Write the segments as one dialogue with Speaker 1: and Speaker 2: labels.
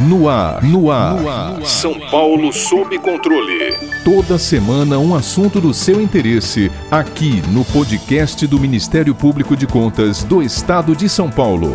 Speaker 1: No ar, no ar,
Speaker 2: no ar. São Paulo sob controle.
Speaker 1: Toda semana um assunto do seu interesse, aqui no podcast do Ministério Público de Contas do Estado de São Paulo.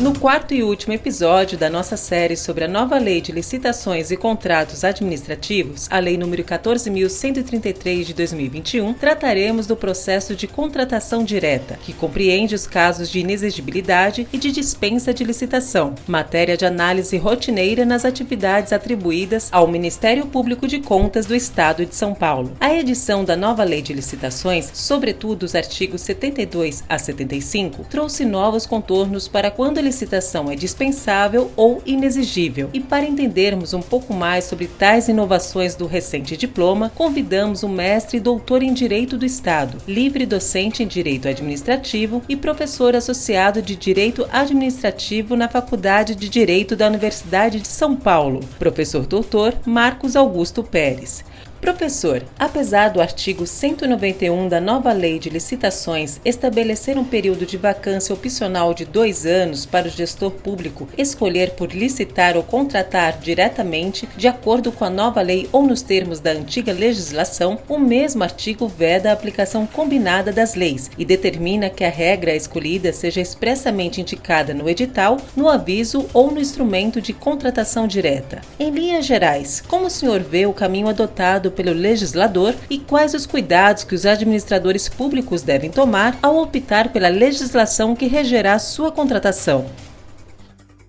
Speaker 3: No quarto e último episódio da nossa série sobre a nova Lei de Licitações e Contratos Administrativos, a Lei nº 14.133 de 2021, trataremos do processo de contratação direta, que compreende os casos de inexigibilidade e de dispensa de licitação, matéria de análise rotineira nas atividades atribuídas ao Ministério Público de Contas do Estado de São Paulo. A edição da nova Lei de Licitações, sobretudo os artigos 72 a 75, trouxe novos contornos para quando licitação é dispensável ou inexigível. E para entendermos um pouco mais sobre tais inovações do recente diploma, convidamos o mestre e doutor em Direito do Estado, livre docente em Direito Administrativo e professor associado de Direito Administrativo na Faculdade de Direito da Universidade de São Paulo, professor doutor Marcos Augusto Pérez. Professor, apesar do artigo 191 da nova Lei de Licitações estabelecer um período de vacância opcional de dois anos para o gestor público escolher por licitar ou contratar diretamente, de acordo com a nova lei ou nos termos da antiga legislação, o mesmo artigo veda a aplicação combinada das leis e determina que a regra escolhida seja expressamente indicada no edital, no aviso ou no instrumento de contratação direta. Em linhas gerais, como o senhor vê o caminho adotado pelo legislador e quais os cuidados que os administradores públicos devem tomar ao optar pela legislação que regerá sua contratação.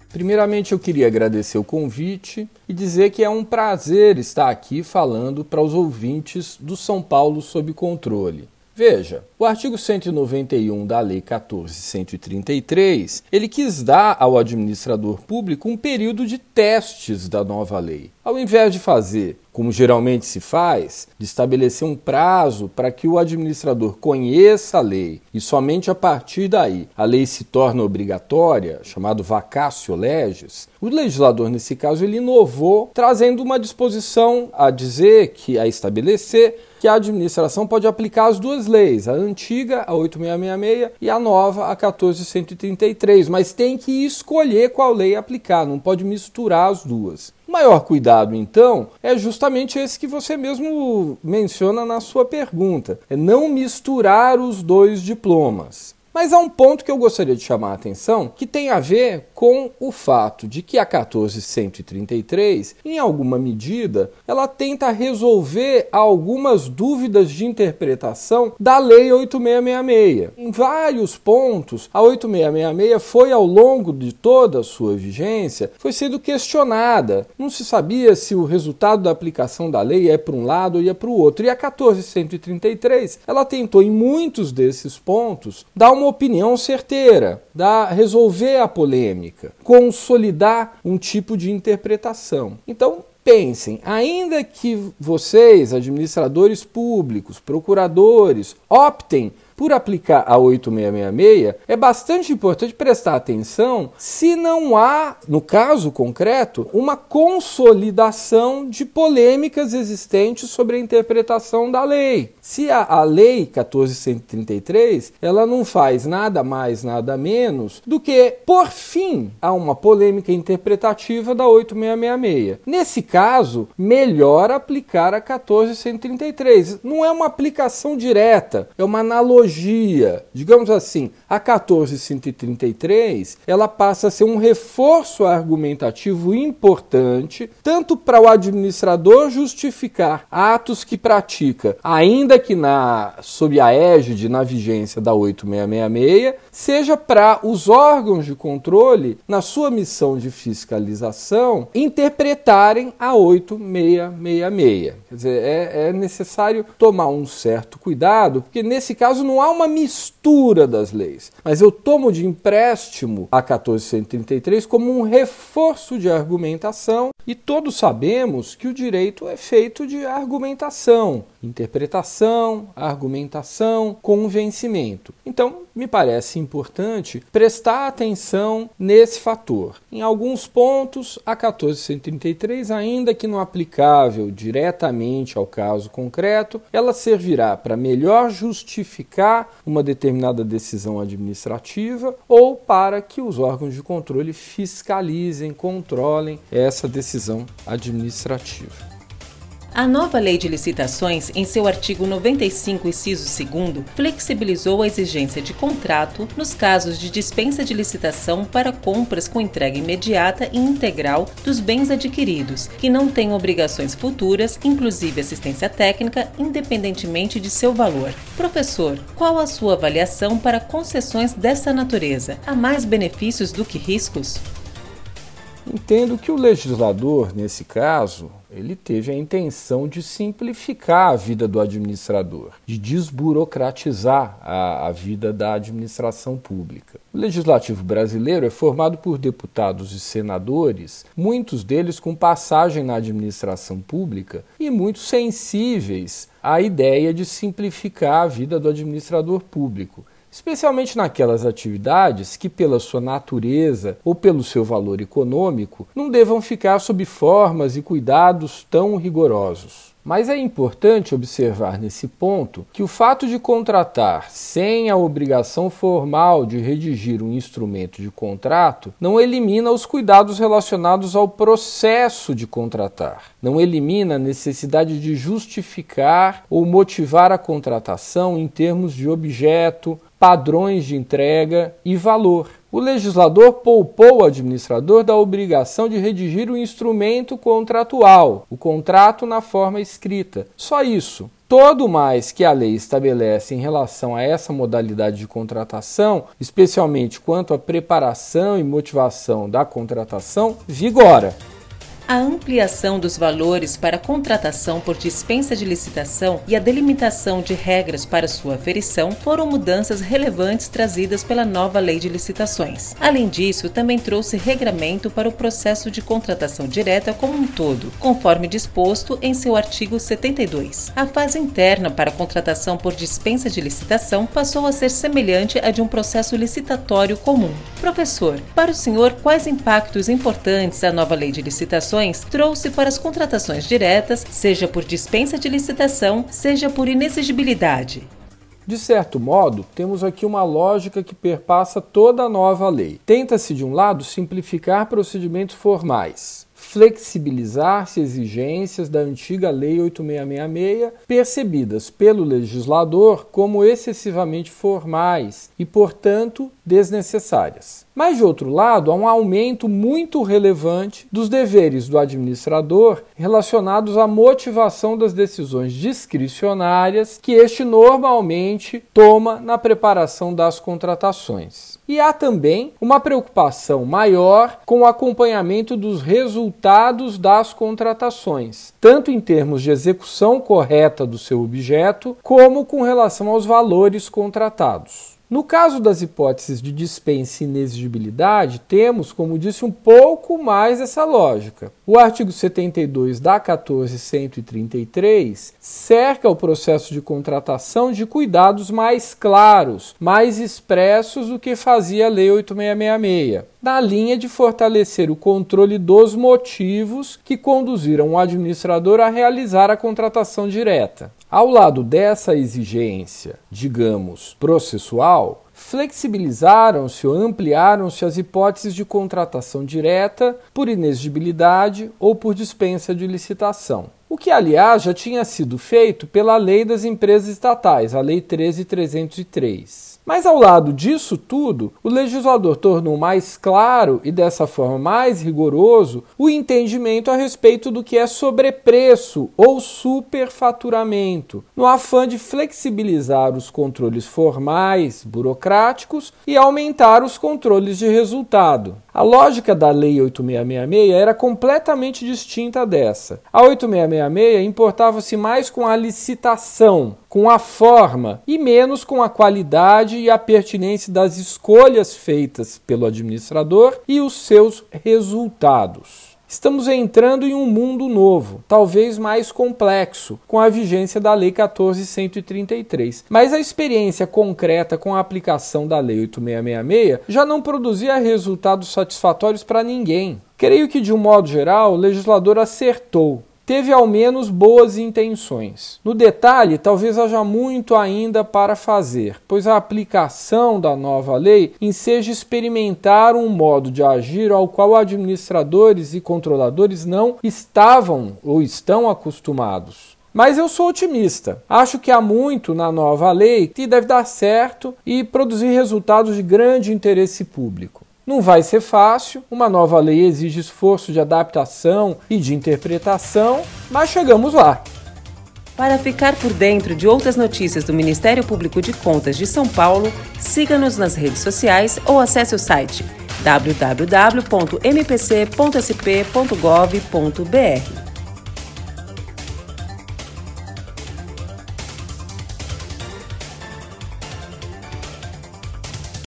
Speaker 4: Primeiramente, eu queria agradecer o convite e dizer que é um prazer estar aqui falando para os ouvintes do São Paulo sob controle. Veja, o artigo 191 da Lei 14.133, ele quis dar ao administrador público um período de testes da nova lei. Ao invés de fazer, como geralmente se faz, de estabelecer um prazo para que o administrador conheça a lei e somente a partir daí a lei se torna obrigatória, chamado vacatio legis, o legislador nesse caso ele inovou trazendo uma disposição a dizer que a estabelecer que a administração pode aplicar as duas leis, a antiga, a 8666, e a nova, a 14133, mas tem que escolher qual lei aplicar, não pode misturar as duas. O maior cuidado, então, é justamente esse que você mesmo menciona na sua pergunta: é não misturar os dois diplomas. Mas há um ponto que eu gostaria de chamar a atenção que tem a ver com o fato de que a 14133, em alguma medida, ela tenta resolver algumas dúvidas de interpretação da Lei 8666. Em vários pontos, a 8666 foi ao longo de toda a sua vigência, foi sendo questionada. Não se sabia se o resultado da aplicação da lei é para um lado ou ia para o outro. E a 14133, ela tentou em muitos desses pontos dar uma opinião certeira, dar resolver a polêmica, consolidar um tipo de interpretação. Então, pensem, ainda que vocês, administradores públicos, procuradores, optem por aplicar a 8666, é bastante importante prestar atenção se não há, no caso concreto, uma consolidação de polêmicas existentes sobre a interpretação da lei. Se a, a lei 1433, ela não faz nada mais, nada menos do que, por fim, a uma polêmica interpretativa da 8666. Nesse caso, melhor aplicar a 1433. Não é uma aplicação direta, é uma analogia Digamos assim, a 14133, ela passa a ser um reforço argumentativo importante, tanto para o administrador justificar atos que pratica, ainda que na sob a égide na vigência da 8666, seja para os órgãos de controle, na sua missão de fiscalização, interpretarem a 8666. Quer dizer, é, é necessário tomar um certo cuidado, porque nesse caso não há uma mistura das leis, mas eu tomo de empréstimo a 1433 como um reforço de argumentação E todos sabemos que o direito é feito de argumentação, interpretação, argumentação, convencimento. Então, me parece importante prestar atenção nesse fator. Em alguns pontos, a 1433, ainda que não aplicável diretamente ao caso concreto, ela servirá para melhor justificar uma determinada decisão administrativa ou para que os órgãos de controle fiscalizem, controlem essa decisão administrativa.
Speaker 3: A nova Lei de Licitações, em seu artigo 95, inciso 2, flexibilizou a exigência de contrato nos casos de dispensa de licitação para compras com entrega imediata e integral dos bens adquiridos, que não têm obrigações futuras, inclusive assistência técnica, independentemente de seu valor. Professor, qual a sua avaliação para concessões dessa natureza? Há mais benefícios do que riscos?
Speaker 4: Entendo que o legislador, nesse caso, ele teve a intenção de simplificar a vida do administrador, de desburocratizar a, a, vida da administração pública. O legislativo brasileiro é formado por deputados e senadores, muitos deles com passagem na administração pública e muito sensíveis à ideia de simplificar a vida do administrador público especialmente naquelas atividades que, pela sua natureza ou pelo seu valor econômico, não devam ficar sob formas e cuidados tão rigorosos. Mas é importante observar nesse ponto que o fato de contratar sem a obrigação formal de redigir um instrumento de contrato não elimina os cuidados relacionados ao processo de contratar, não elimina a necessidade de justificar ou motivar a contratação em termos de objeto, padrões de entrega e valor. O legislador poupou o administrador da obrigação de redigir o instrumento contratual, o contrato na forma escrita. Só isso. Todo mais que a lei estabelece em relação a essa modalidade de contratação, especialmente quanto à preparação e motivação da contratação, vigora.
Speaker 3: A ampliação dos valores para contratação por dispensa de licitação e a delimitação de regras para sua aferição foram mudanças relevantes trazidas pela nova Lei de Licitações. Além disso, também trouxe regramento para o processo de contratação direta como um todo, conforme disposto em seu artigo 72. A fase interna para contratação por dispensa de licitação passou a ser semelhante à de um processo licitatório comum. Professor, para o senhor, quais impactos importantes a nova Lei de Licitações trouxe para as contratações diretas, seja por dispensa de licitação, seja por inexigibilidade.
Speaker 4: De certo modo, temos aqui uma lógica que perpassa toda a nova lei. Tenta-se, de um lado, simplificar procedimentos formais, flexibilizar-se exigências da antiga Lei 8666, percebidas pelo legislador como excessivamente formais e, portanto, desnecessárias. Mas, de outro lado, há um aumento muito relevante dos deveres do administrador relacionados à motivação das decisões discricionárias que este normalmente toma na preparação das contratações. E há também uma preocupação maior com o acompanhamento dos resultados das contratações, tanto em termos de execução correta do seu objeto, como com relação aos valores contratados. No caso das hipóteses de dispensa e inexigibilidade, temos, como disse, um pouco mais essa lógica. O artigo 72 da 14133 cerca o processo de contratação de cuidados mais claros, mais expressos do que fazia a Lei 8666, na linha de fortalecer o controle dos motivos que conduziram o administrador a realizar a contratação direta. Ao lado dessa exigência, digamos, processual, flexibilizaram-se ou ampliaram-se as hipóteses de contratação direta por inexigibilidade ou por dispensa de licitação. O que, aliás, já tinha sido feito pela Lei das Empresas Estatais, a Lei 13303. Mas ao lado disso tudo, o legislador tornou mais claro e dessa forma mais rigoroso o entendimento a respeito do que é sobrepreço ou superfaturamento, no afã de flexibilizar os controles formais, burocráticos e aumentar os controles de resultado. A lógica da Lei 8666 era completamente distinta dessa. A 8666 importava-se mais com a licitação, com a forma e menos com a qualidade e a pertinência das escolhas feitas pelo administrador e os seus resultados. Estamos entrando em um mundo novo, talvez mais complexo, com a vigência da Lei 14.133. Mas a experiência concreta com a aplicação da Lei 8666 já não produzia resultados satisfatórios para ninguém. Creio que, de um modo geral, o legislador acertou teve ao menos boas intenções. No detalhe, talvez haja muito ainda para fazer, pois a aplicação da nova lei enseja experimentar um modo de agir ao qual administradores e controladores não estavam ou estão acostumados. Mas eu sou otimista. Acho que há muito na nova lei que deve dar certo e produzir resultados de grande interesse público. Não vai ser fácil, uma nova lei exige esforço de adaptação e de interpretação, mas chegamos lá.
Speaker 3: Para ficar por dentro de outras notícias do Ministério Público de Contas de São Paulo, siga-nos nas redes sociais ou acesse o site www.mpc.sp.gov.br.